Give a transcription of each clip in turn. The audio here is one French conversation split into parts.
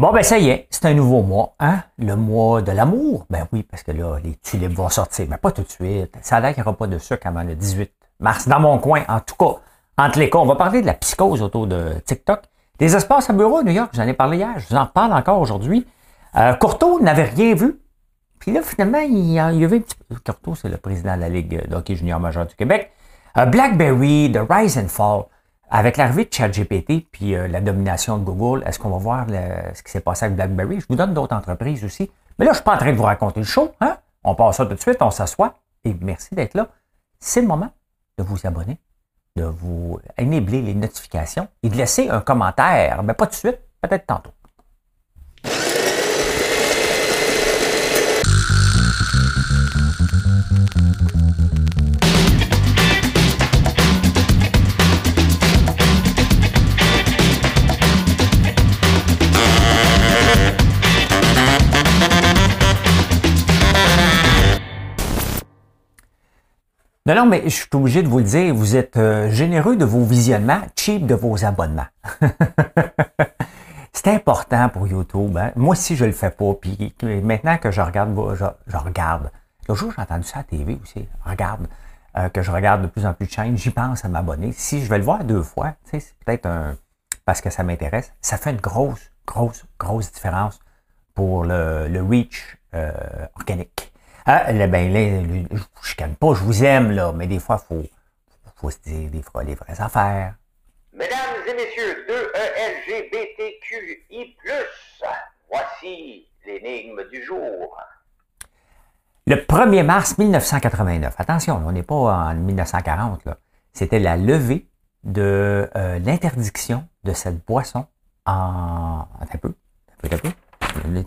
Bon, ben ça y est, c'est un nouveau mois, hein? Le mois de l'amour. Ben oui, parce que là, les tulipes vont sortir, mais pas tout de suite. Ça a l'air qu'il n'y aura pas de sucre avant le 18 mars, dans mon coin, en tout cas. Entre les cas, on va parler de la psychose autour de TikTok. Des espaces à bureau à New York, j'en ai parlé hier, je vous en parle encore aujourd'hui. Euh, n'avait rien vu. Puis là, finalement, il y, avait un petit peu... Courteau, c'est le président de la Ligue d'hockey junior majeur du Québec. Euh, BlackBerry, The Rise and Fall. Avec l'arrivée de ChatGPT puis euh, la domination de Google, est-ce qu'on va voir ce qui s'est passé avec BlackBerry? Je vous donne d'autres entreprises aussi. Mais là, je ne suis pas en train de vous raconter le show. Hein? On passe ça tout de suite, on s'assoit. Et merci d'être là. C'est le moment de vous abonner, de vous enabler les notifications et de laisser un commentaire. Mais pas tout de suite, peut-être tantôt. Non, non, mais je suis obligé de vous le dire, vous êtes euh, généreux de vos visionnements, cheap de vos abonnements. c'est important pour YouTube. Hein. Moi aussi, je le fais pas. Puis maintenant que je regarde, je, regarde. Le jour, j'ai entendu ça à la TV aussi. Regarde. Euh, que je regarde de plus en plus de chaînes, j'y pense à m'abonner. Si je vais le voir deux fois, c'est peut-être un parce que ça m'intéresse, ça fait une grosse, grosse, grosse différence pour le, reach euh, organique. Ah, là, ben, là, je calme pas, je vous aime, là, mais des fois, il faut, faut se dire des fois les vraies affaires. Mesdames et messieurs, de LGBTQI+, voici l'énigme du jour. Le 1er mars 1989, attention, on n'est pas en 1940, là. C'était la levée de euh, l'interdiction de cette boisson en... un peu, un peu, un peu,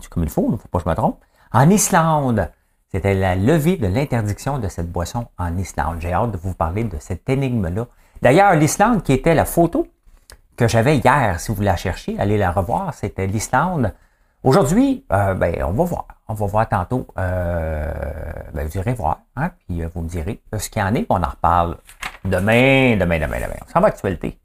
comme il faut, il ne faut pas que je me trompe. En Islande, c'était la levée de l'interdiction de cette boisson en Islande. J'ai hâte de vous parler de cette énigme-là. D'ailleurs, l'Islande, qui était la photo que j'avais hier, si vous la cherchez, allez la revoir, c'était l'Islande. Aujourd'hui, euh, ben, on va voir. On va voir tantôt. Euh, ben, vous irez voir, hein, puis euh, vous me direz ce qu'il y en est, on en reparle demain, demain, demain, demain. On s'en va actualité.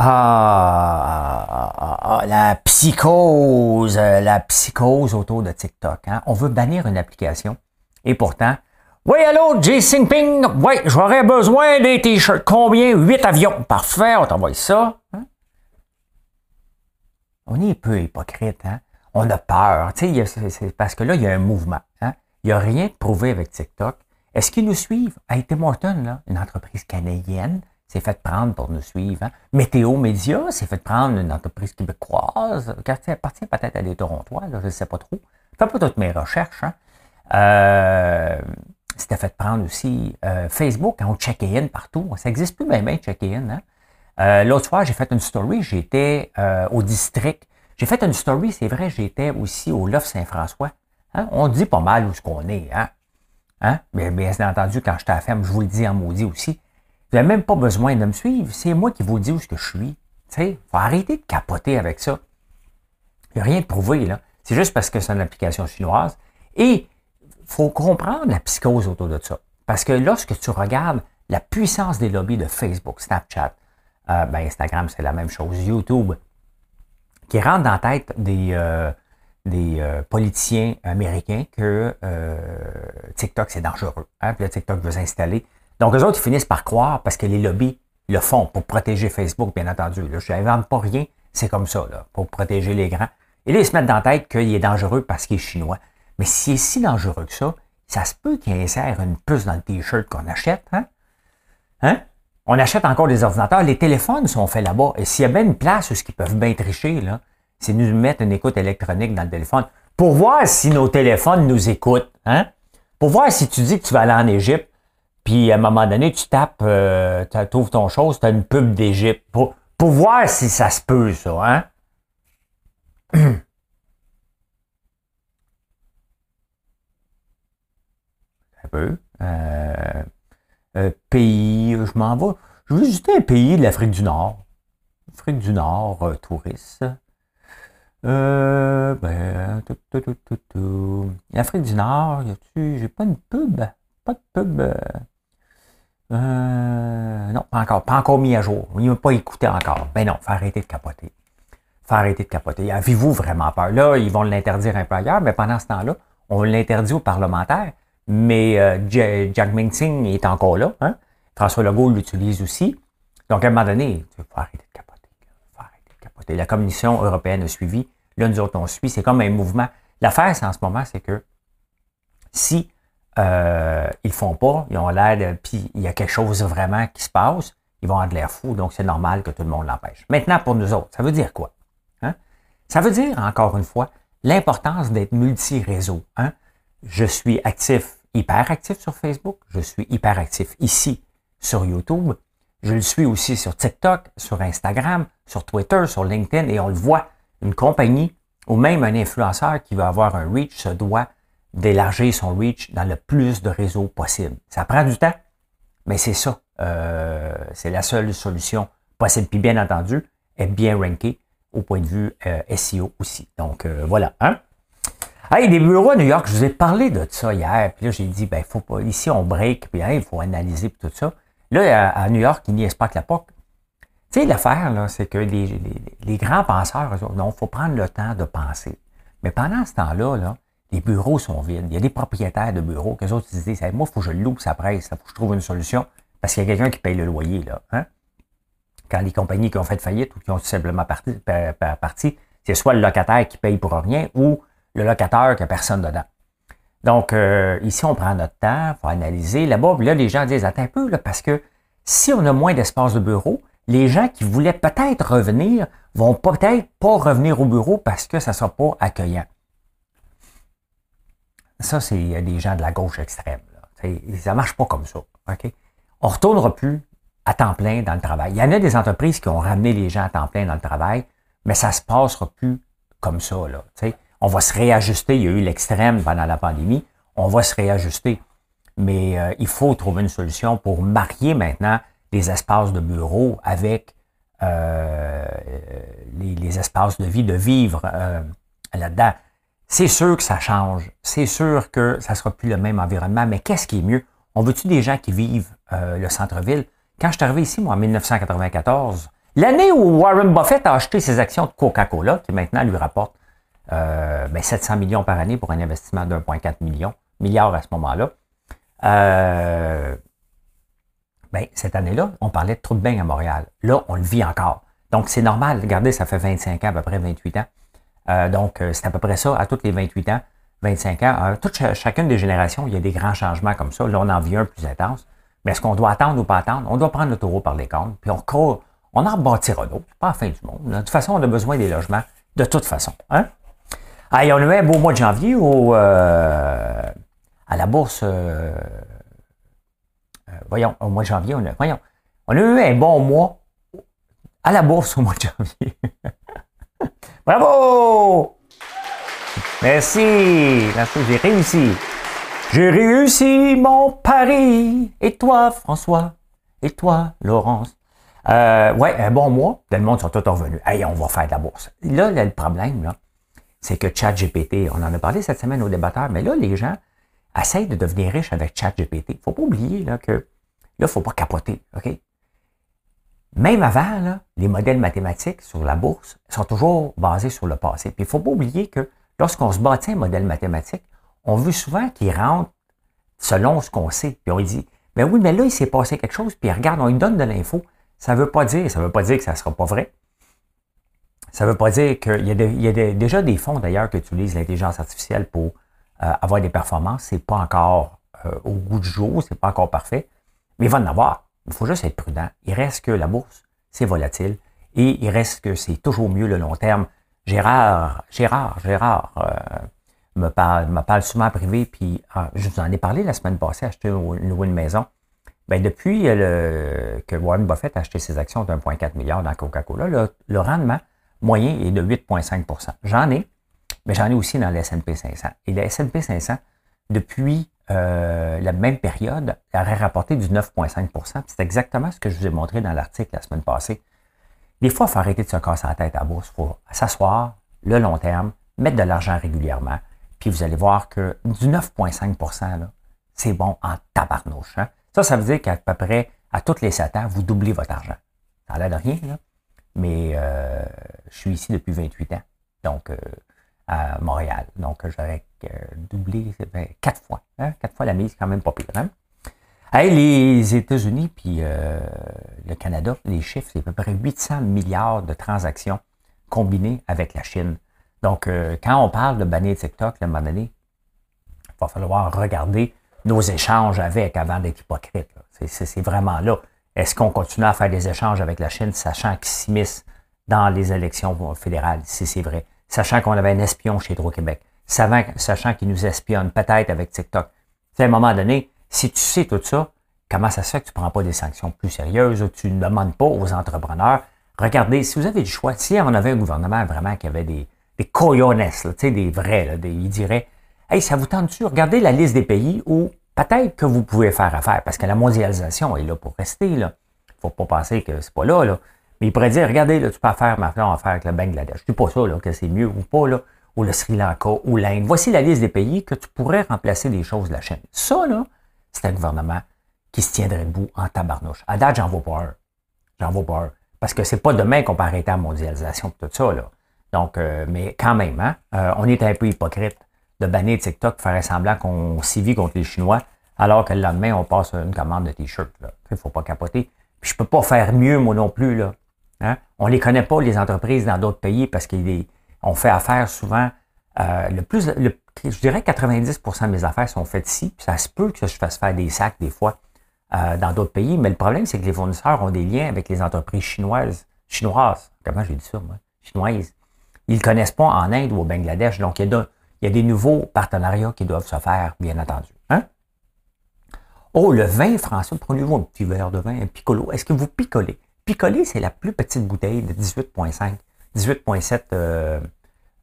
Ah, ah, la psychose, la psychose autour de TikTok. Hein? On veut bannir une application. Et pourtant, oui, allô, J. Ping, oui, j'aurais besoin des t-shirts. Combien? Huit avions. Parfait, on t'envoie ça. Hein? On est peu hypocrite, hein? On a peur. Tu sais, c'est parce que là, il y a un mouvement. Hein? Il n'y a rien de prouvé avec TikTok. Est-ce qu'ils nous suivent? Hey, Morton, là, une entreprise canadienne, s'est fait prendre pour nous suivre. Hein. Météo Média s'est fait prendre une entreprise québécoise, qui appartient peut-être à des Torontois, je ne sais pas trop. Je fais pas toutes mes recherches. Hein. Euh, c'était fait prendre aussi euh, Facebook, quand on checkait in partout. Ça n'existe plus même, check-in. Hein. Euh, L'autre soir, j'ai fait une story, j'étais au district. J'ai fait une story, c'est vrai, j'étais aussi au Loft Saint-François. Hein. On dit pas mal où ce qu'on est. Hein? Hein? Mais bien entendu, quand j'étais à la ferme, je vous le dis en maudit aussi. Vous n'avez même pas besoin de me suivre. C'est moi qui vous dis où je suis. Tu faut arrêter de capoter avec ça. Il n'y a rien de prouvé, là. C'est juste parce que c'est une application chinoise. Et faut comprendre la psychose autour de ça. Parce que lorsque tu regardes la puissance des lobbies de Facebook, Snapchat, euh, ben Instagram, c'est la même chose, YouTube, qui rentre dans la tête des, euh, des euh, politiciens américains que TikTok, c'est dangereux. Hein? Puis là, TikTok veut s'installer donc, eux autres, ils finissent par croire parce que les lobbies le font pour protéger Facebook, bien entendu. je n'invente pas rien, c'est comme ça, là, pour protéger les grands. Et là, ils se mettent dans la tête qu'il est dangereux parce qu'il est chinois. Mais s'il est si dangereux que ça, ça se peut qu'il insère une puce dans le t-shirt qu'on achète, hein? Hein? On achète encore des ordinateurs. Les téléphones sont faits là-bas. Et s'il y a bien une place où ils peuvent bien tricher, là, c'est nous mettre une écoute électronique dans le téléphone pour voir si nos téléphones nous écoutent, hein? Pour voir si tu dis que tu vas aller en Égypte, puis à un moment donné, tu tapes, euh, tu ouvres ton chose, tu as une pub d'Égypte. Pour, pour voir si ça se peut, ça, hein? un. Euh, euh, pays, je m'en vais. Je veux visiter un pays de l'Afrique du Nord. Afrique du Nord, touriste. Euh, ben, L'Afrique du Nord, y a-tu, j'ai pas une pub, pas de pub. Euh, non, pas encore. Pas encore mis à jour. Ne m'a pas écouté encore. Ben non, faut arrêter de capoter. Faut arrêter de capoter. Avez-vous vraiment peur? Là, ils vont l'interdire un peu ailleurs, mais pendant ce temps-là, on l'interdit aux parlementaires. Mais euh, Jack Singh est encore là. Hein? François Legault l'utilise aussi. Donc, à un moment donné, il faut arrêter de capoter. faut arrêter de capoter. La Commission européenne a suivi. Là, nous autres, on suit. C'est comme un mouvement. L'affaire, c'est en ce moment, c'est que si euh, ils font pas, ils ont l'air de, puis il y a quelque chose vraiment qui se passe, ils vont avoir de l'air fou, donc c'est normal que tout le monde l'empêche. Maintenant, pour nous autres, ça veut dire quoi? Hein? Ça veut dire, encore une fois, l'importance d'être multi-réseau. Hein? Je suis actif, hyper actif sur Facebook, je suis hyper actif ici sur YouTube, je le suis aussi sur TikTok, sur Instagram, sur Twitter, sur LinkedIn, et on le voit, une compagnie ou même un influenceur qui va avoir un reach se doit d'élargir son reach dans le plus de réseaux possible. Ça prend du temps, mais c'est ça. Euh, c'est la seule solution possible. Puis bien entendu, être bien ranké au point de vue euh, SEO aussi. Donc euh, voilà. Hein? Hey, des bureaux à New York, je vous ai parlé de ça hier. Puis là, j'ai dit, ben, faut pas. Ici, on break, puis il faut analyser tout ça. Là, à, New York, il n'y a pas que la POC. Tu sais, l'affaire, là, c'est que les, les, grands penseurs, non, il faut prendre le temps de penser. Mais pendant ce temps-là, là, les bureaux sont vides. Il y a des propriétaires de bureaux que autres ils disent Moi, il faut que je loue sa presse, il faut que je trouve une solution parce qu'il y a quelqu'un qui paye le loyer. Là, hein? Quand les compagnies qui ont fait faillite ou qui ont tout simplement parti, c'est soit le locataire qui paye pour rien ou le locataire qui n'a personne dedans. Donc, euh, ici, on prend notre temps, il faut analyser. Là-bas, là, les gens disent Attends un peu, parce que si on a moins d'espace de bureau, les gens qui voulaient peut-être revenir vont peut-être pas revenir au bureau parce que ça sera pas accueillant. Ça, c'est des gens de la gauche extrême. Là. Ça marche pas comme ça. OK? On retournera plus à temps plein dans le travail. Il y en a des entreprises qui ont ramené les gens à temps plein dans le travail, mais ça se passera plus comme ça. On va se réajuster. Il y a eu l'extrême pendant la pandémie. On va se réajuster. Mais euh, il faut trouver une solution pour marier maintenant les espaces de bureau avec euh, les, espaces de vie, de vivre euh, là-dedans. C'est sûr que ça change. C'est sûr que ça sera plus le même environnement. Mais qu'est-ce qui est mieux? On veut-tu des gens qui vivent euh, le centre-ville? Quand je suis arrivé ici, moi, en 1994, l'année où Warren Buffett a acheté ses actions de Coca-Cola, qui maintenant lui rapporte euh, 700 ben, millions par année pour un investissement de 1,4 million, milliards à ce moment-là. Euh, ben, cette année-là, on parlait de trop de bain à Montréal. Là, on le vit encore. Donc, c'est normal. Regardez, ça fait 25 ans, à peu près 28 ans. Euh, donc, euh, c'est à peu près ça, à toutes les 28 ans, 25 ans. Euh, chacune des générations, il y a des grands changements comme ça. Là, on en vit un plus intense. Mais est-ce qu'on doit attendre ou pas attendre? On doit prendre le taureau par les cornes, puis on, on en rebâtira d'autres. Pas la fin du monde. De toute façon, on a besoin des logements, de toute façon. Hein? Allez, on a eu un beau mois de janvier à la bourse. voyons, au mois de janvier, on a, voyons, on a eu un bon mois à la bourse au mois de janvier. Bravo! Merci. Merci, j'ai réussi. J'ai réussi mon pari. Et toi, François? Et toi, Laurence? Euh, ouais, un bon mois. Le monde sont tous revenus. Hey, on va faire de la bourse. Là, le problème, là, c'est que ChatGPT, on en a parlé cette semaine aux débatteurs, mais là, les gens essayent de devenir riches avec ChatGPT. Faut pas oublier là, que là, faut pas capoter. OK? Même avant, les modèles mathématiques sur la bourse sont toujours basés sur le passé. Puis il ne faut pas oublier que lorsqu'on se bâtit un modèle mathématique, on veut souvent qu'il rentre selon ce qu'on sait. Puis on dit, ben oui, mais là, il s'est passé quelque chose, puis regarde, on lui donne de l'info. Ça ne veut pas dire, ça veut pas dire que ça ne sera pas vrai. Ça ne veut pas dire qu'il y a, il y a déjà des fonds d'ailleurs qui utilisent l'intelligence artificielle pour euh, avoir des performances. Ce n'est pas encore euh, au goût du jour, ce n'est pas encore parfait, mais il va en avoir. Il faut juste être prudent. Il reste que la bourse, c'est volatile et il reste que c'est toujours mieux le long terme. Gérard, Gérard, Gérard euh, me, parle, me parle souvent privé, puis ah, je vous en ai parlé la semaine passée, acheter une, une maison. Ben, depuis le, que Warren Buffett a acheté ses actions d'1,4 milliard dans Coca-Cola, le, rendement moyen est de 8,5% J'en ai, mais j'en ai aussi dans le S&P 500. Et le S&P 500, depuis euh, la même période aurait rapporté du 9,5% C'est exactement ce que je vous ai montré dans l'article la semaine passée. Des fois, il faut arrêter de se casser la tête à bourse. Il faut s'asseoir, le long terme, mettre de l'argent régulièrement, puis vous allez voir que du 9,5% c'est bon en tabarnouche. Hein? Ça, ça veut dire qu'à peu près à toutes les 7 ans, vous doublez votre argent. Ça a l'air de rien, là. Mais euh, je suis ici depuis 28 ans, donc euh, à Montréal. Donc, j'aurais euh, doublé quatre fois. Hein? Quatre fois la mise, quand même pas pire. Hein? les États-Unis puis le Canada, les chiffres, c'est à peu près 800 milliards de transactions combinées avec la Chine. Donc, quand on parle de bannir TikTok, à un moment donné, il va falloir regarder nos échanges avec avant d'être hypocrite. C'est vraiment là. Est-ce qu'on continue à faire des échanges avec la Chine, sachant qu'ils s'immiscent dans les élections fédérales, si c'est vrai, sachant qu'on avait un espion chez Hydro-Québec, sachant qu'ils nous espionnent peut-être avec TikTok. à un moment donné, si tu sais tout ça, comment ça se fait que tu ne prends pas des sanctions plus sérieuses ou tu ne demandes pas aux entrepreneurs, regardez, si vous avez du choix, si on avait un gouvernement vraiment qui avait des, des coyones, des vrais, là, des, il dirait, hey, ça vous tente-tu? Regardez la liste des pays où peut-être que vous pouvez faire affaire parce que la mondialisation est là pour rester. Il ne faut pas penser que c'est pas là, là. Mais il pourrait dire, regardez, là, tu peux faire maintenant affaire avec le Bangladesh. Je dis pas ça, là, que c'est mieux ou pas, là, ou le Sri Lanka, ou l'Inde. Voici la liste des pays que tu pourrais remplacer des choses de la chaîne. Ça, là, c'est un gouvernement qui se tiendrait debout en tabarnouche. À date, j'en vois pas un. J'en vois pas un. Parce que c'est pas demain qu'on peut arrêter la mondialisation et tout ça, là. Donc, euh, mais quand même, hein, euh, on est un peu hypocrite de bannir TikTok, faire semblant qu'on sévit contre les Chinois, alors que le lendemain, on passe une commande de T-shirt. Il ne faut pas capoter. Puis je peux pas faire mieux, moi non plus. Là. Hein? On les connaît pas, les entreprises dans d'autres pays, parce qu'on fait affaire souvent. Euh, le plus, je dirais que 90% de mes affaires sont faites ici. Ça se peut que je fasse faire des sacs des fois euh, dans d'autres pays. Mais le problème, c'est que les fournisseurs ont des liens avec les entreprises chinoises. Chinoises. Comment j'ai dit ça, moi? Chinoises. Ils ne connaissent pas en Inde ou au Bangladesh. Donc, il y a il y a des nouveaux partenariats qui doivent se faire, bien entendu. Hein? Oh, le vin français, prenez-vous un petit verre de vin, un piccolo. Est-ce que vous picolez? Picoler, c'est la plus petite bouteille de 18,5, 18,7 euh,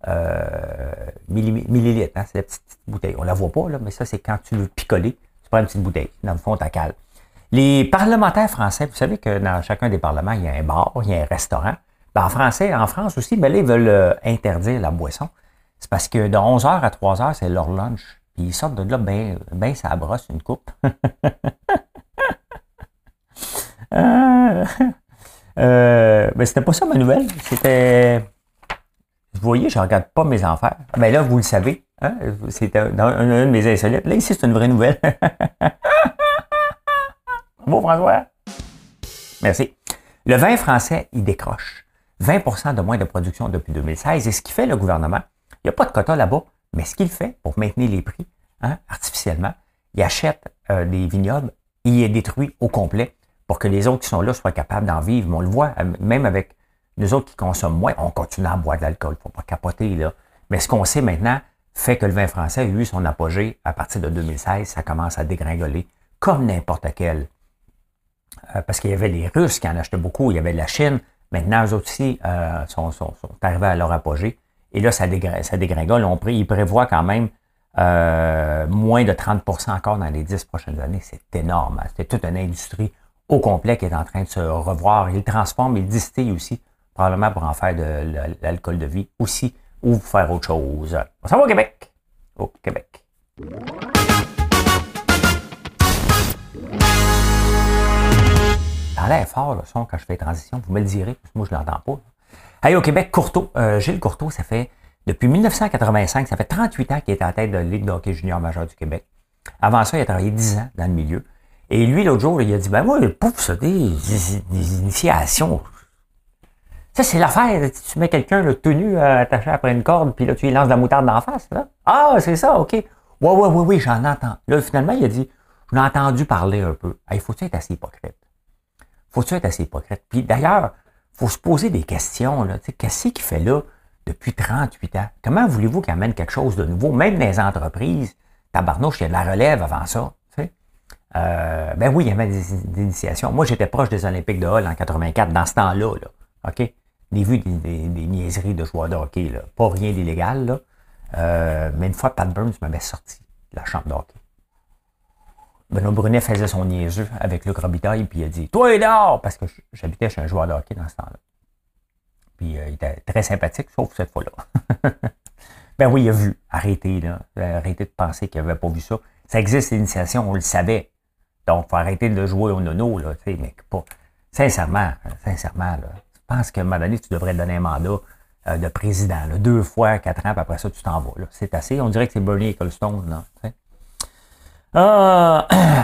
euh, millilitres. Hein? C'est la petite, bouteille. On la voit pas, là, mais ça, c'est quand tu veux picoler, tu prends une petite bouteille. Dans le fond, ta cale. Les parlementaires français, vous savez que dans chacun des parlements, il y a un bar, il y a un restaurant. Ben, en français, en France aussi, là, ils veulent euh, interdire la boisson. C'est parce que de 11h à 3h, c'est leur lunch. Puis ils sortent de là, ben, ben ça brosse une coupe. euh, euh, ben, c'était pas ça ma nouvelle. C'était. Vous voyez, je regarde pas mes enfers. Mais là, vous le savez. Hein? C'était dans une de mes insolites. Là, ici, c'est une vraie nouvelle. Bravo, François. Merci. Le vin français, il décroche. 20% de moins de production depuis 2016. Et ce qui fait le gouvernement, il n'y a pas de quota là-bas, mais ce qu'il fait pour maintenir les prix hein, artificiellement, il achète euh, des vignobles, il les détruit au complet pour que les autres qui sont là soient capables d'en vivre. Mais on le voit, euh, même avec nous autres qui consomment moins, on continue à boire de l'alcool. Il ne faut pas capoter, là. Mais ce qu'on sait maintenant fait que le vin français a eu son apogée à partir de 2016. Ça commence à dégringoler comme n'importe quel. Euh, parce qu'il y avait les Russes qui en achetaient beaucoup, il y avait la Chine. Maintenant, eux aussi sont, sont, arrivés à leur apogée. Et là, ça, dégringole. On il prévoit quand même euh, moins de 30% encore dans les 10 prochaines années. C'est énorme. Hein. C'est toute une industrie au complet qui est en train de se revoir. Il transforme, il distille aussi, probablement pour en faire de l'alcool de vie aussi, ou faire autre chose. On s'en va au Québec. Au Québec. Ça l'air fort, le son, quand je fais transition. Vous me le direz, parce que moi, je l'entends pas. Hey, au Québec, Courteau, euh, Gilles Courteau, ça fait depuis 1985, ça fait 38 ans qu'il est à la tête de la Ligue de hockey junior majeur du Québec. Avant ça, il a travaillé 10 ans dans le milieu. Et lui, l'autre jour, il a dit, ben moi, pouf, ça, des, des, initiations. Ça, c'est l'affaire. Tu mets quelqu'un tenu euh, attaché après une corde, puis là, tu lui lances de la moutarde d'en face. Là. Ah, c'est ça, OK. Ouais, ouais, ouais, oui, j'en entends. Là, finalement, il a dit, je l'ai entendu parler un peu. Il faut-tu être assez hypocrite? Faut-tu être assez hypocrite? Puis d'ailleurs, faut se poser des questions. Qu'est-ce qu'il fait là depuis 38 ans? Comment voulez-vous qu'il amène quelque chose de nouveau? Même dans les entreprises, tabarnouche, il y a de la relève avant ça. Euh, ben oui, il y avait des, initiations. Moi, j'étais proche des Olympiques de Hall en 84, dans ce temps-là. Là, OK? J'ai vu des, niaiseries de joueurs de hockey. Là. Pas rien d'illégal. Là. Euh, mais une fois, Pat Burns m'avait sorti de la chambre de hockey. Benoît Brunet faisait son niaiseux avec Luc Robitaille, puis il a dit Toi, dehors Parce que j'habitais chez un joueur de hockey dans ce temps-là. Puis euh, il était très sympathique, sauf cette fois-là. ben oui, il a vu. Arrêtez, là. Arrêtez de penser qu'il n'avait pas vu ça. Ça existe, l'initiation, on le savait. Donc, il faut arrêter de jouer au nono, là, tu sais, mais pas. Sincèrement, sincèrement, là, je pense qu'à un moment donné, tu devrais donner un mandat euh, de président, deux fois, quatre ans, puis après ça, tu t'en vas. C'est assez. On dirait que c'est Bernie Ecclestone, là. Euh,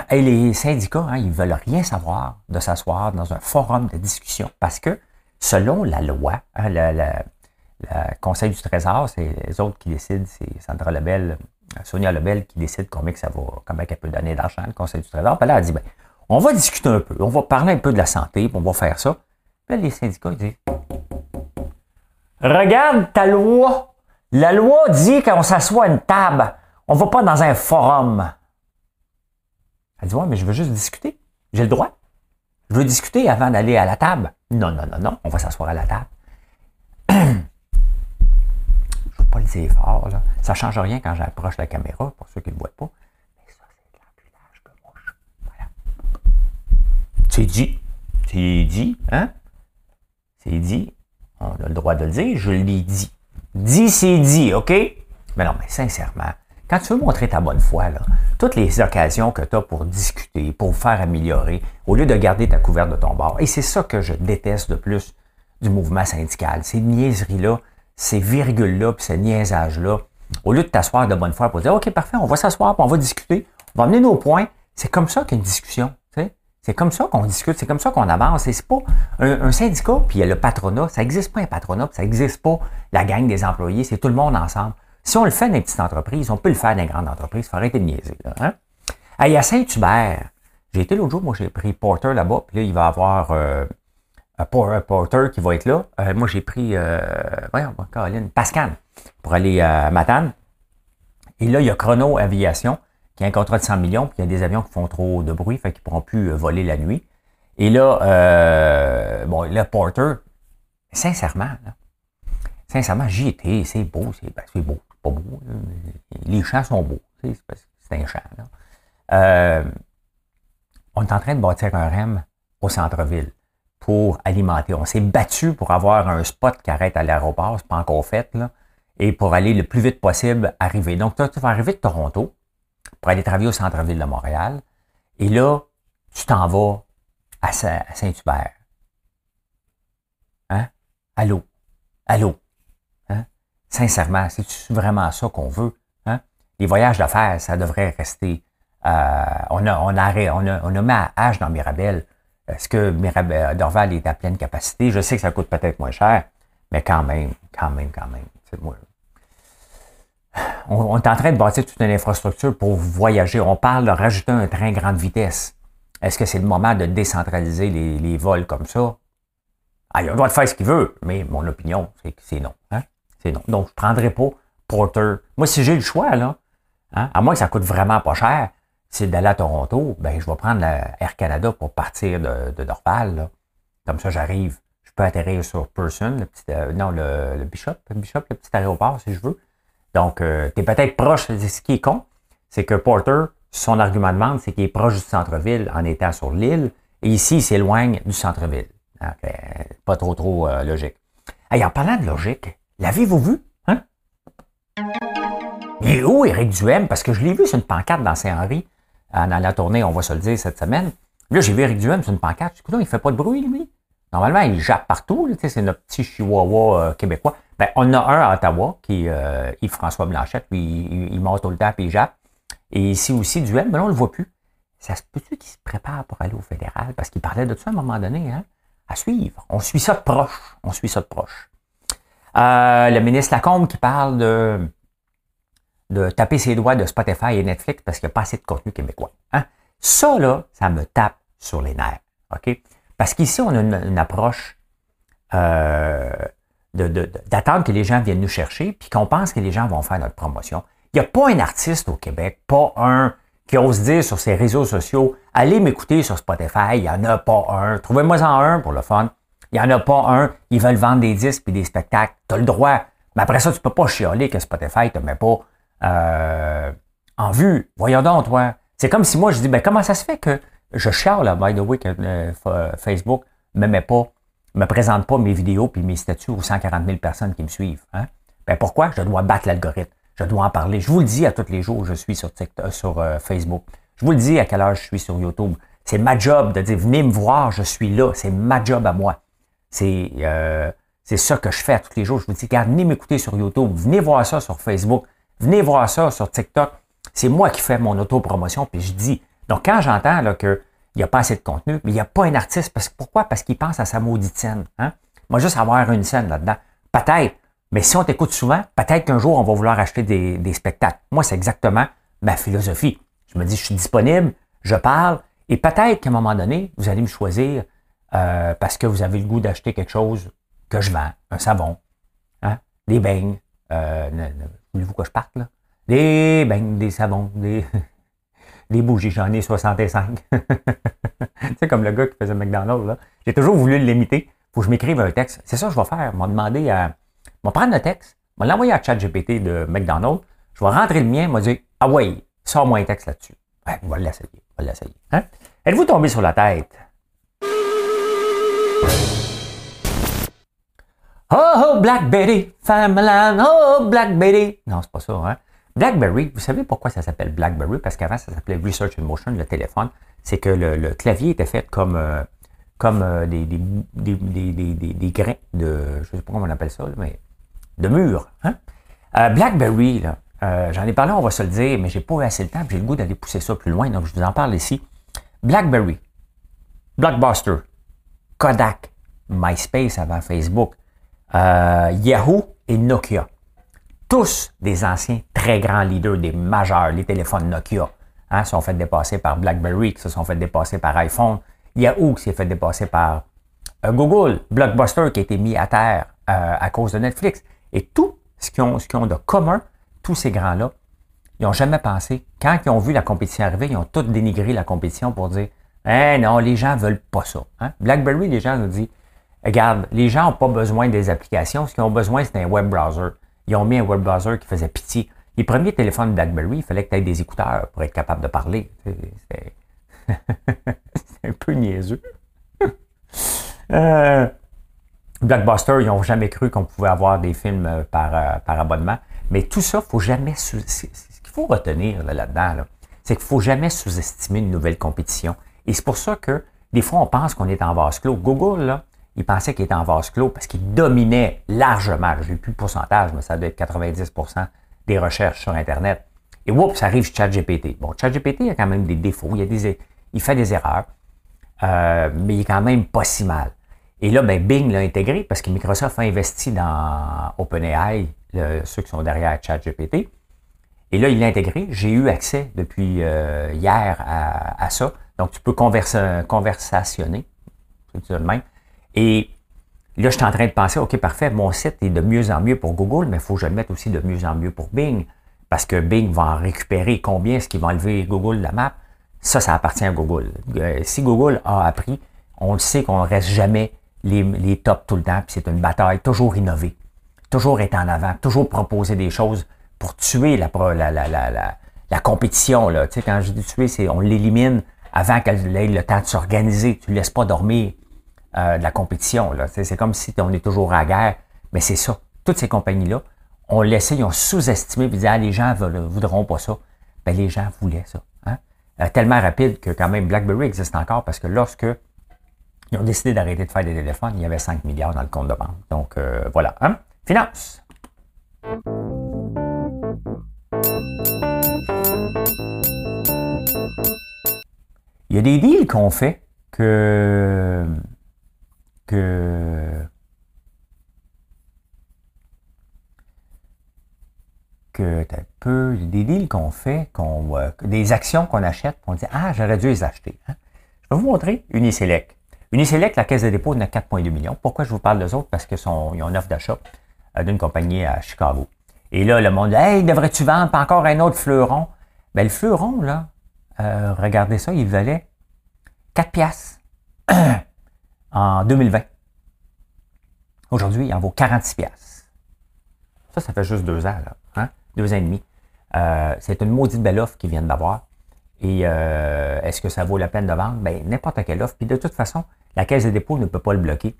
et les syndicats, hein, ils veulent rien savoir de s'asseoir dans un forum de discussion parce que, selon la loi, hein, le, Conseil du Trésor, c'est les autres qui décident, c'est Sandra Lebel, Sonia Lebel qui décide combien que ça va, combien qu'elle peut donner d'argent, le Conseil du Trésor. Puis là, elle dit, ben, on va discuter un peu, on va parler un peu de la santé, puis on va faire ça. Puis là, les syndicats, disent, regarde ta loi. La loi dit qu'on s'assoit à une table. On ne va pas dans un forum. Elle dit, ouais, mais je veux juste discuter. J'ai le droit. Je veux discuter avant d'aller à la table. Non, non, non, non, on va s'asseoir à la table. pas le dire fort, là. Ça ne change rien quand j'approche la caméra, pour ceux qui ne le voient pas. Mais ça, c'est de l'empilage de mouche. Voilà. C'est dit. C'est dit, hein? C'est dit. On a le droit de le dire, je l'ai dit. Dit, c'est dit, OK? Mais non, mais sincèrement, quand tu veux montrer ta bonne foi, là, toutes les occasions que tu as pour discuter, pour faire améliorer, au lieu de garder ta couverte de ton bord. Et c'est ça que je déteste de plus du mouvement syndical. Ces niaiseries-là, ces virgules-là, puis ces niaisages-là. Au lieu de t'asseoir de bonne foi pour dire OK, parfait, on va s'asseoir, on va discuter, on va amener nos points. C'est comme ça qu'une discussion. C'est comme ça qu'on discute, c'est comme ça qu'on avance. C'est pas un, syndicat, puis il y a le patronat. Ça n'existe pas un patronat, puis ça n'existe pas la gang des employés. C'est tout le monde ensemble. Si on le fait dans les petites entreprises, on peut le faire dans les grandes entreprises. Il faut arrêter de niaiser. Là, hein? à Saint-Hubert, j'ai été l'autre jour, moi j'ai pris Porter là-bas, puis là, il va avoir euh, Porter qui va être là. Euh, moi, j'ai pris euh, Pascal pour aller à Matane. Et là, il y a Chrono Aviation qui a un contrat de 100 millions, puis il y a des avions qui font trop de bruit, fait qu'ils ne pourront plus voler la nuit. Et là, bon, là, Porter, sincèrement, sincèrement, j'y étais, c'est beau, c'est ben, beau pas beau. Les champs sont beaux. C'est un champ. Euh, on est en train de bâtir un REM au centre-ville pour alimenter. On s'est battu pour avoir un spot qui arrête à l'aéroport, c'est pas encore fait, là, et pour aller le plus vite possible arriver. Donc, tu vas arriver de Toronto pour aller travailler au centre-ville de Montréal, et là, tu t'en vas à Saint-Hubert. Hein? Allô? Allô? Sincèrement, c'est vraiment ça qu'on veut? Hein? Les voyages d'affaires, ça devrait rester. Euh, on, a, on, a, on, a, on a mis à H dans Mirabel. Est-ce que Mirabel, Dorval est à pleine capacité? Je sais que ça coûte peut-être moins cher, mais quand même, quand même, quand même. Moi, on, est en train de bâtir toute une infrastructure pour voyager. On parle de rajouter un train grande vitesse. Est-ce que c'est le moment de décentraliser les, vols comme ça? Ah, il a le droit de faire ce qu'il veut, mais mon opinion, c'est que c'est non. Hein? Donc, je ne prendrai pas Porter. Moi, si j'ai le choix, hein, à moins que ça coûte vraiment pas cher, c'est d'aller à Toronto, ben, je vais prendre la Air Canada pour partir de, de Dorval. Comme ça, j'arrive. Je peux atterrir sur Person, le petit, euh, non, le, Bishop, le Bishop, le petit aéroport, si je veux. Donc, euh, tu es peut-être proche. Ce qui est con, c'est que Porter, son argument de vente, c'est qu'il est proche du centre-ville en étant sur l'île. Et ici, il s'éloigne du centre-ville. pas trop, trop euh, logique. Et en parlant de logique, L'avez-vous vu? Hein? Il est où Éric Duhem? Parce que je l'ai vu sur une pancarte dans Saint-Henri, dans la tournée, on va se le dire, cette semaine. Là, j'ai vu Éric Duhem sur une pancarte. Écoute, il fait pas de bruit, lui. Normalement, il jappe partout. C'est notre petit chihuahua euh, québécois. Ben, on a un à Ottawa, qui est euh, Yves-François Blanchette. Lui, il, il, tout le temps et il jappe. Et ici aussi, Duhem, mais là, on le voit plus. Ça se peut-tu qu'il se prépare pour aller au fédéral? Parce qu'il parlait de ça à un moment donné, hein? À suivre. On suit ça de proche. On suit ça de proche. Euh, le ministre Lacombe qui parle de, de taper ses doigts de Spotify et Netflix parce qu'il n'y a pas assez de contenu québécois. Hein? Ça, là, ça me tape sur les nerfs. OK? Parce qu'ici, on a une, approche euh, d'attendre que les gens viennent nous chercher, puis qu'on pense que les gens vont faire notre promotion. Il n'y a pas un artiste au Québec, pas un qui ose dire sur ses réseaux sociaux, allez m'écouter sur Spotify, il n'y en a pas un. Trouvez-moi en un pour le fun. Il n'y en a pas un. Ils veulent vendre des disques et des spectacles. Tu as le droit. Mais après ça, tu peux pas chialer que Spotify ne te met pas euh, en vue. Voyons donc, toi. C'est comme si moi, je dis, ben, comment ça se fait que je chiale, by the way, que euh, Facebook me met pas, me présente pas mes vidéos puis mes statuts aux 140 000 personnes qui me suivent. Hein? Ben, pourquoi? Je dois battre l'algorithme. Je dois en parler. Je vous le dis à tous les jours, je suis sur, TikTok, sur euh, Facebook. Je vous le dis à quelle heure je suis sur YouTube. C'est ma job de dire venez me voir, je suis là. C'est ma job à moi. C'est euh, ça que je fais tous les jours. Je vous dis, regarde, venez m'écouter sur YouTube, venez voir ça sur Facebook, venez voir ça sur TikTok. C'est moi qui fais mon auto-promotion, puis je dis. Donc, quand j'entends qu'il n'y a pas assez de contenu, mais il n'y a pas un artiste, parce, pourquoi? Parce qu'il pense à sa maudite scène. Hein? Moi, juste avoir une scène là-dedans. Peut-être, mais si on t'écoute souvent, peut-être qu'un jour, on va vouloir acheter des, spectacles. Moi, c'est exactement ma philosophie. Je me dis, je suis disponible, je parle, et peut-être qu'à un moment donné, vous allez me choisir euh, parce que vous avez le goût d'acheter quelque chose que je vends, un savon, hein, des beignes. Euh, Voulez-vous que je parte, là? Des beignes, des savons, des, des bougies, j'en ai 65. c'est comme le gars qui faisait McDonald's, là. J'ai toujours voulu l'imiter. Faut que je m'écrive un texte. C'est ça que je vais faire. M'a demandé à. M'a prendre le texte, m'a l'envoyer à ChatGPT de McDonald's. Je vais rentrer le mien, m'a dit Ah ouais, sors-moi un texte là-dessus. On va l'essayer. On va l'essayer. Hein? Êtes-vous tombé sur la tête? Oh, oh, Blackberry, Famalan, oh, Blackberry. Non, c'est pas ça, hein? Blackberry, vous savez pourquoi ça s'appelle Blackberry? Parce qu'avant, ça s'appelait Research in Motion, le téléphone. C'est que le, clavier était fait comme, euh, comme euh, des, des, des, des, grains de, je sais pas comment on appelle ça, mais de mur. Hein? Euh, Blackberry, là, j'en ai parlé, on va se le dire, mais j'ai pas eu assez de temps, j'ai le goût d'aller pousser ça plus loin, donc je vous en parle ici. Blackberry, Blockbuster, Kodak, MySpace avant Facebook, euh, Yahoo et Nokia. Tous des anciens très grands leaders, des majeurs, les téléphones Nokia, hein, sont fait dépasser par BlackBerry, qui se sont fait dépasser par iPhone, Yahoo qui s'est fait dépasser par euh, Google, Blockbuster qui a été mis à terre euh, à cause de Netflix. Et tout ce qu'ils ont, ont de commun, tous ces grands-là, ils n'ont jamais pensé. Quand ils ont vu la compétition arriver, ils ont tous dénigré la compétition pour dire Eh non, les gens veulent pas ça. Hein. BlackBerry, les gens nous disent Regarde, les gens n'ont pas besoin des applications. Ce qu'ils ont besoin, c'est un web browser. Ils ont mis un web browser qui faisait pitié. Les premiers téléphones BlackBerry, il fallait que tu aies des écouteurs pour être capable de parler. C'est un peu niaiseux. euh, Blockbuster, ils n'ont jamais cru qu'on pouvait avoir des films euh, par, euh, par abonnement. Mais tout ça, faut jamais. Ce qu'il faut retenir là-dedans, c'est qu'il faut jamais sous-estimer une nouvelle compétition. Et c'est pour ça que des fois, on pense qu'on est en vase clos. Google, là, il pensait qu'il était en vase clos parce qu'il dominait largement, je n'ai plus le pourcentage, mais ça doit être 90% des recherches sur Internet. Et oups, ça arrive ChatGPT. Bon, ChatGPT a quand même des défauts, il, a des, il fait des erreurs, euh, mais il est quand même pas si mal. Et là, ben, Bing l'a intégré parce que Microsoft a investi dans OpenAI, ceux qui sont derrière ChatGPT. Et là, il l'a intégré. J'ai eu accès depuis euh, hier à, ça. Donc, tu peux conversationner, c'est le même, et là, je suis en train de penser, OK, parfait, mon site est de mieux en mieux pour Google, mais il faut que je le mette aussi de mieux en mieux pour Bing, parce que Bing va en récupérer combien? Est-ce qu'ils vont enlever Google de la map? Ça, ça appartient à Google. Euh, si Google a appris, on le sait qu'on ne reste jamais les, les tops tout le temps, puis c'est une bataille, toujours innover, toujours être en avant, toujours proposer des choses pour tuer la, la, la, la, la compétition. Là. Tu sais, quand je dis tuer, c'est on l'élimine avant qu'elle ait le temps de s'organiser. Tu ne laisses pas dormir euh, de la compétition. C'est comme si on est toujours à guerre. Mais c'est ça. Toutes ces compagnies-là ont laissé, ils ont sous-estimé, ils disaient, ah, les gens ne voudront pas ça. Ben, les gens voulaient ça. Hein? Euh, tellement rapide que quand même BlackBerry existe encore parce que lorsque ils ont décidé d'arrêter de faire des téléphones, il y avait 5 milliards dans le compte de banque. Donc euh, voilà. Hein? Finance. Il y a des deals qu'on fait que que, que peu, des deals qu'on fait, qu'on, des actions qu'on achète, on dit Ah, j'aurais dû les acheter. Hein. Je vais vous montrer Uniselect. Uniselect, la caisse de dépôt, a 4,2 millions. Pourquoi je vous parle des autres? Parce qu'ils ont une offre d'achat euh, d'une compagnie à Chicago. Et là, le monde dit Hey, devrais-tu vendre? Encore un autre fleuron? Ben, le fleuron, là, euh, regardez ça, il valait 4 piastres. en 2020. Aujourd'hui, il en vaut 46 pièces. Ça, ça fait juste deux ans, là, hein? deux ans et demi. Euh, c'est une maudite belle offre qu'ils viennent d'avoir. Et euh, est-ce que ça vaut la peine de vendre? Ben, n'importe quelle offre. Puis de toute façon, la caisse de dépôt ne peut pas le bloquer.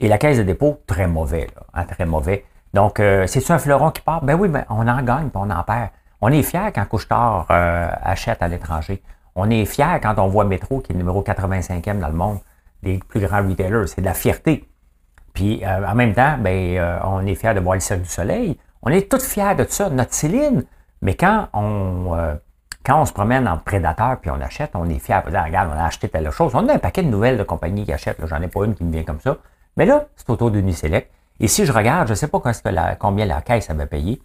Et la caisse de dépôt, très mauvais, là, hein, très mauvais. Donc, euh, c'est-tu un fleuron qui part? Ben oui, ben, on en gagne, puis on en perd. On est fiers quand Couchetard achète à l'étranger. On est fiers quand on voit Métro, qui est le numéro 85e dans le monde, des plus grands retailers. C'est de la fierté. Puis euh, en même temps, ben, euh, on est fiers de voir le ciel du soleil. On est tous fiers de ça, notre Céline. Mais quand on, euh, quand on se promène en prédateur puis on achète, on est fiers. regarde, on a acheté telle chose. On a un paquet de nouvelles de compagnies qui achètent. J'en ai pas une qui me vient comme ça. Mais là, c'est autour d'Uniselect. Et si je regarde, je ne sais pas combien la caisse avait payé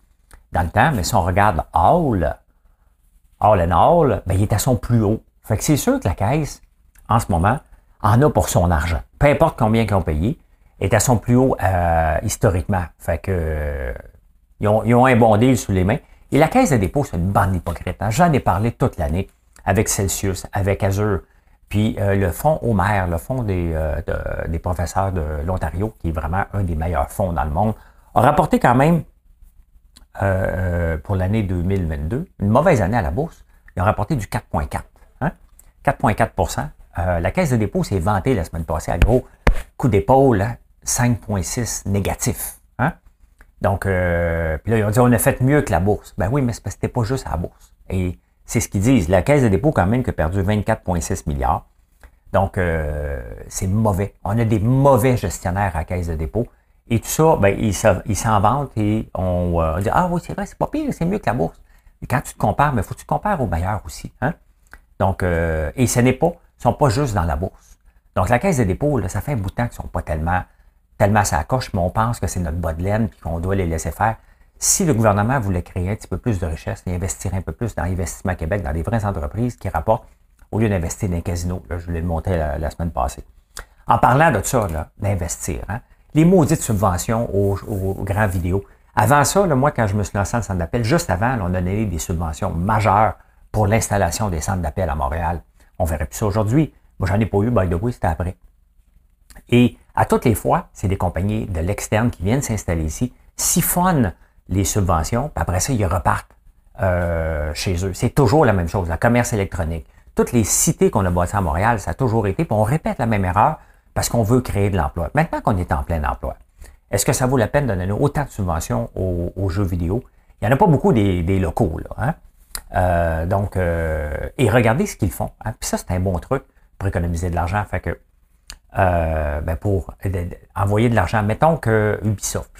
dans le temps, mais si on regarde All, All and All, ben, il est à son plus haut. Fait que c'est sûr que la caisse, en ce moment, en a pour son argent. Peu importe combien qu'ils ont payé, est à son plus haut euh, historiquement. Fait que euh, ils, ont, ils, ont, un bon deal sous les mains. Et la caisse de dépôt, c'est une bande hypocrite. Hein. J'en ai parlé toute l'année avec Celsius, avec Azure, puis euh, le fonds Homer, le fonds des, des professeurs de l'Ontario, qui est vraiment un des meilleurs fonds dans le monde, a rapporté quand même pour l'année 2022, une mauvaise année à la bourse. Ils ont rapporté du 4,4. Hein? 4,4 La caisse de dépôt s'est vantée la semaine passée à gros coup d'épaule. Hein? 5,6 négatif. Hein? Donc, euh, puis là, ils ont dit, on a fait mieux que la bourse. Ben oui, mais c'est parce c'était pas juste à la bourse. Et c'est ce qu'ils disent. La Caisse de dépôt, quand même, qui a perdu 24,6 milliards. Donc, euh, c'est mauvais. On a des mauvais gestionnaires à la Caisse de dépôt. Et tout ça, ben, ils s'en vantent et on, euh, dit, ah oui, c'est vrai, c'est pas pire, c'est mieux que la bourse. Et quand tu te compares, mais faut que tu te compares aux meilleurs aussi. Hein? Donc, euh, et ce n'est pas, ils sont pas juste dans la bourse. Donc, la Caisse de dépôt, là, ça fait un bout de temps qu'ils sont pas tellement tellement ça coche, mais on pense que c'est notre bas de laine puis qu'on doit les laisser faire. Si le gouvernement voulait créer un petit peu plus de richesse et investir un peu plus dans l'investissement Québec, dans des vraies entreprises qui rapportent, au lieu d'investir dans les casinos, là, je voulais le monter la, semaine passée. En parlant de ça, d'investir, hein, les maudites subventions aux, grands vidéos. Avant ça, moi, quand je me suis lancé dans le centre d'appel, juste avant, on a donné des subventions majeures pour l'installation des centres d'appel à Montréal. On verrait plus ça aujourd'hui. Moi, j'en ai pas eu, by the way, c'était après. Et à toutes les fois, c'est des compagnies de l'externe qui viennent s'installer ici, siphonnent les subventions, puis après ça, ils repartent euh, chez eux. C'est toujours la même chose, la commerce électronique. Toutes les cités qu'on a bâties à Montréal, ça a toujours été, puis on répète la même erreur parce qu'on veut créer de l'emploi. Maintenant qu'on est en plein emploi, est-ce que ça vaut la peine de donner autant de subventions aux, jeux vidéo? Il n'y en a pas beaucoup des, locaux, là. Hein? Euh, donc, euh, et regardez ce qu'ils font. Hein? Puis ça, c'est un bon truc pour économiser de l'argent. Fait que euh, ben pour envoyer de l'argent. Mettons que Ubisoft,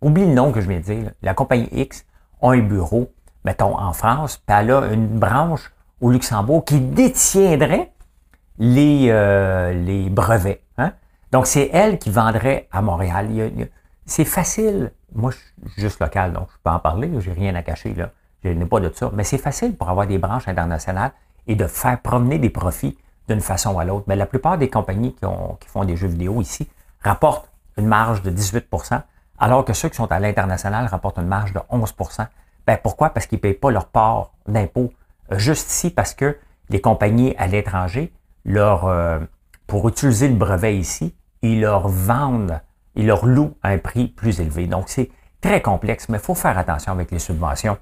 oublie le nom que je viens de dire, la compagnie X a un bureau, mettons, en France, puis elle a une branche au Luxembourg qui détiendrait les, euh, les brevets. Hein? Donc, c'est elle qui vendrait à Montréal. C'est facile. Moi, je suis juste local, donc je peux en parler, j'ai rien à cacher, là. Je n'ai pas de ça. Mais c'est facile pour avoir des branches internationales et de faire promener des profits d'une façon à l'autre. Mais la plupart des compagnies qui, qui, font des jeux vidéo ici rapportent une marge de 18% alors que ceux qui sont à l'international rapportent une marge de 11% ben Pourquoi? Parce qu'ils ne payent pas leur part d'impôt euh, juste ici parce que les compagnies à l'étranger, leur, euh, pour utiliser le brevet ici, ils leur vendent, ils leur louent à un prix plus élevé. Donc, c'est très complexe, mais il faut faire attention avec les subventions.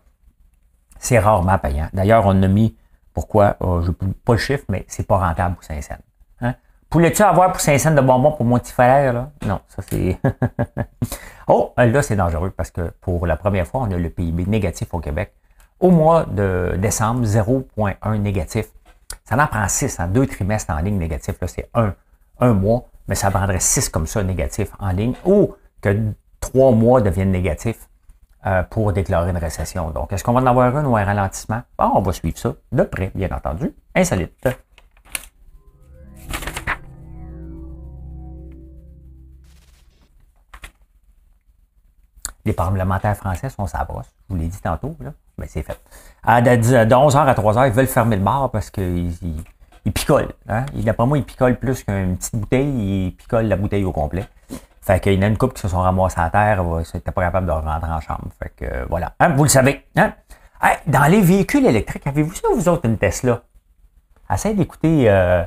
C'est rarement payant. D'ailleurs, on a mis pourquoi? Oh, je ne pas le chiffre, mais c'est pas rentable pour saint saëns Hein? Pouvais-tu avoir pour saint saëns de bonbons pour mon petit frère? Non, ça c'est. oh, là, c'est dangereux parce que pour la première fois, on a le PIB négatif au Québec. Au mois de décembre, 0,1 négatif. Ça en prend 6 en deux trimestres en ligne négatif. Là, c'est un, un mois, mais ça prendrait 6 comme ça négatifs en ligne ou que trois mois deviennent négatifs euh, pour déclarer une récession. Donc, est-ce qu'on va en avoir un ou un ralentissement? Bon, on va suivre ça de près, bien entendu. Insolite. Les parlementaires français sont sa. Je vous l'ai dit tantôt, là. Mais c'est fait. De, 11h à 3h, ils veulent fermer le bar parce qu'ils ils, picolent. Hein? D'après moi, ils picolent plus qu'une petite bouteille, ils picolent la bouteille au complet. Fait qu'il y en a une couple qui se sont ramassés à terre, c'était pas capable de rentrer en chambre. Fait que euh, voilà. Hein, vous le savez. Hein? dans les véhicules électriques, avez-vous ça, vous autres, une Tesla? Essayez d'écouter euh,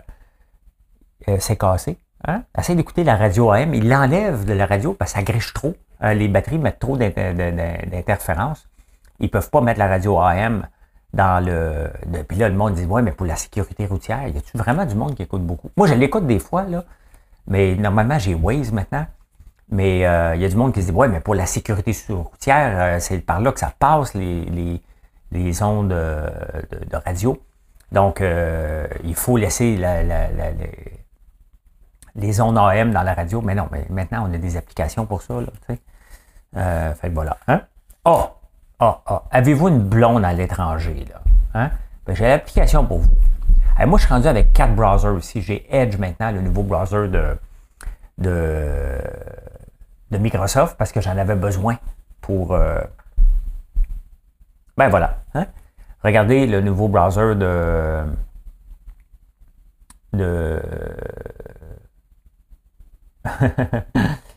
euh, C'est cassé. Hein? Essayez d'écouter la radio AM. Il l'enlève de la radio parce que ça griche trop. les batteries mettent trop d'interférences. Ils peuvent pas mettre la radio AM dans le. Puis là, le monde dit Ouais, mais pour la sécurité routière, y a-tu vraiment du monde qui écoute beaucoup? Moi, je l'écoute des fois, là. Mais normalement, j'ai Waze maintenant. Mais euh, il y a du monde qui se dit, ouais, mais pour la sécurité routière, euh, c'est par là que ça passe les, les, les ondes euh, de, radio. Donc, il faut laisser la, les, ondes AM dans la radio. Mais non, mais maintenant, on a des applications pour ça. Là, fait que voilà. Hein? Oh! Oh, oh. Avez-vous une blonde à l'étranger? Là? Hein? Ben, j'ai l'application pour vous. moi, je suis rendu avec quatre browsers aussi. J'ai Edge maintenant, le nouveau browser de, de, de Microsoft, parce que j'en avais besoin pour. Euh, ben voilà. Hein? Regardez le nouveau browser de. de.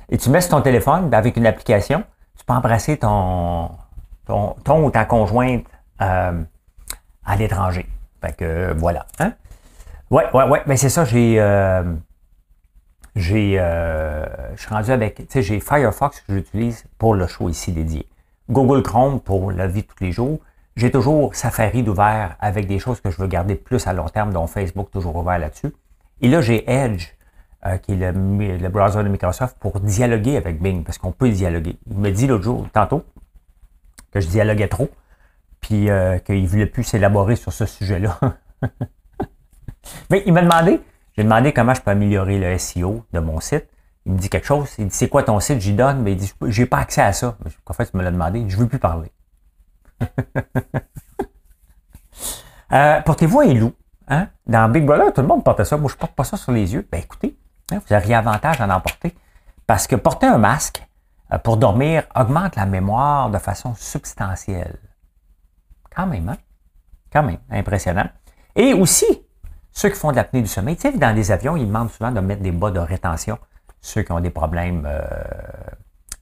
Et tu mets sur ton téléphone ben, avec une application, tu peux embrasser ton, ton, ton ou ta conjointe euh, à l'étranger. Fait que voilà. Hein? Ouais, ouais, ouais. Mais c'est ça, j'ai. Euh, j'ai. Euh, je suis rendu avec. Tu sais, j'ai Firefox que j'utilise pour le show ici dédié. Google Chrome pour la vie de tous les jours. J'ai toujours Safari d'ouvert avec des choses que je veux garder plus à long terme, dont Facebook toujours ouvert là-dessus. Et là, j'ai Edge, euh, qui est le, browser de Microsoft, pour dialoguer avec Bing, parce qu'on peut dialoguer. Il me dit l'autre jour, tantôt, que je dialoguais trop, puis euh, qu'il ne voulait plus s'élaborer sur ce sujet-là. Mais il m'a demandé, j'ai demandé comment je peux améliorer le SEO de mon site. Il me dit quelque chose. Il dit C'est quoi ton site? J'y donne, mais il dit J'ai pas accès à ça. En fait, il me l'a demandé. Je veux plus parler. euh, Portez-vous un loup. Hein? Dans Big Brother, tout le monde portait ça. Moi, je porte pas ça sur les yeux. Ben écoutez, hein, vous avez avantage à en porter. Parce que porter un masque euh, pour dormir augmente la mémoire de façon substantielle. Quand même, hein? Quand même, impressionnant. Et aussi, ceux qui font de l'apnée du sommeil, tu sais, dans les avions, ils demandent souvent de mettre des bas de rétention. Ceux qui ont des problèmes, euh,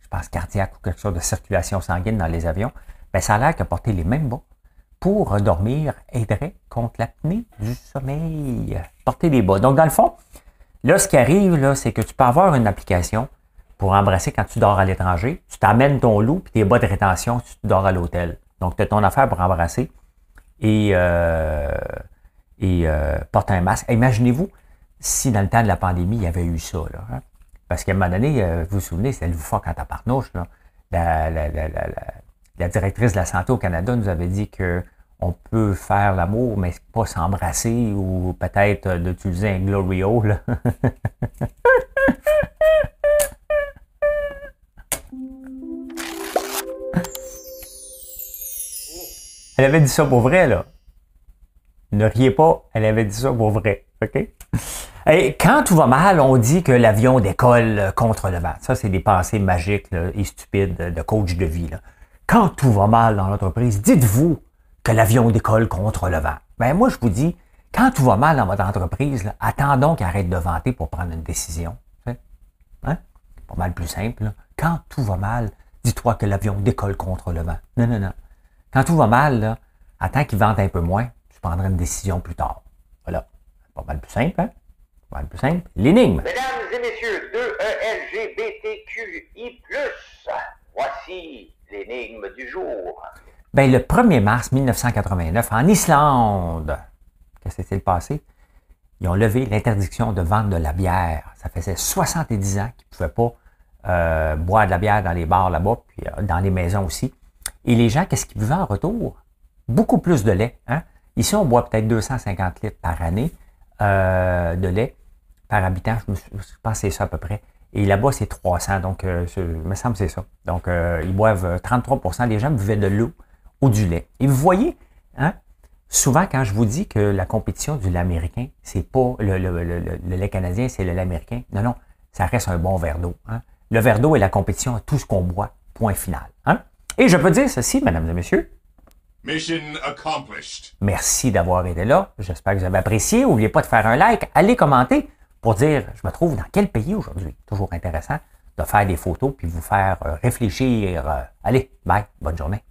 je pense, cardiaques ou quelque chose de circulation sanguine dans les avions, ben, ça a l'air que porter les mêmes bas pour dormir aiderait contre l'apnée du sommeil. Porter des bas. Donc, dans le fond, là, ce qui arrive, là, c'est que tu peux avoir une application pour embrasser quand tu dors à l'étranger. Tu t'amènes ton loup et tes bas de rétention si tu dors à l'hôtel. Donc, tu ton affaire pour embrasser et, euh, et euh, un masque. Imaginez-vous si dans le temps de la pandémie, il y avait eu ça. Là, hein? Parce qu'à un moment donné, euh, vous vous souvenez, c'était le fort quand taparnouche. Là. La, la, directrice de la santé au Canada nous avait dit que on peut faire l'amour, mais pas s'embrasser ou peut-être d'utiliser un Glorio. Elle avait dit ça pour vrai, là. Ne riez pas, elle avait dit ça pour vrai. OK? Et quand tout va mal, on dit que l'avion décolle contre le vent. Ça, c'est des pensées magiques et stupides de coach de vie. Quand tout va mal dans l'entreprise, dites-vous que l'avion décolle contre le vent. Ben, moi, je vous dis, quand tout va mal dans votre entreprise, attendons qu'il arrête de vanter pour prendre une décision. Hein? Pas mal plus simple. Quand tout va mal, dis-toi que l'avion décolle contre le vent. Non, non, non. Quand tout va mal, là, attends qu'il vente un peu moins, tu prendras une décision plus tard. Voilà. Pas mal plus simple, hein? Pas mal plus simple. L'énigme. Mesdames et messieurs, 2ELGBTQI+, voici l'énigme du jour. Ben, le 1er mars 1989, en Islande, qu'est-ce qui s'est passé? Ils ont levé l'interdiction de vendre de la bière. Ça faisait 70 ans qu'ils ne pouvaient pas euh, boire de la bière dans les bars là-bas, puis euh, dans les maisons aussi. Et les gens, qu'est-ce qu'ils buvaient en retour? Beaucoup plus de lait. Hein? Ici, on boit peut-être 250 litres par année euh, de lait par habitant. Je, pense que c'est ça à peu près. Et là-bas, c'est 300. Donc, euh, il me semble que c'est ça. Donc, euh, ils boivent 33% des gens buvaient de l'eau ou du lait. Et vous voyez, hein, souvent, quand je vous dis que la compétition du lait américain, c'est pas le, lait canadien, c'est le lait américain. Non, non, ça reste un bon verre d'eau. Hein? Le verre d'eau est la compétition à tout ce qu'on boit. Point final. Hein? Et je peux dire ceci, mesdames et messieurs. Mission accomplished. Merci d'avoir été là. J'espère que vous avez apprécié. N'oubliez pas de faire un like, allez commenter pour dire je me trouve dans quel pays aujourd'hui. Toujours intéressant de faire des photos puis vous faire euh, réfléchir. Euh, allez, bye, bonne journée.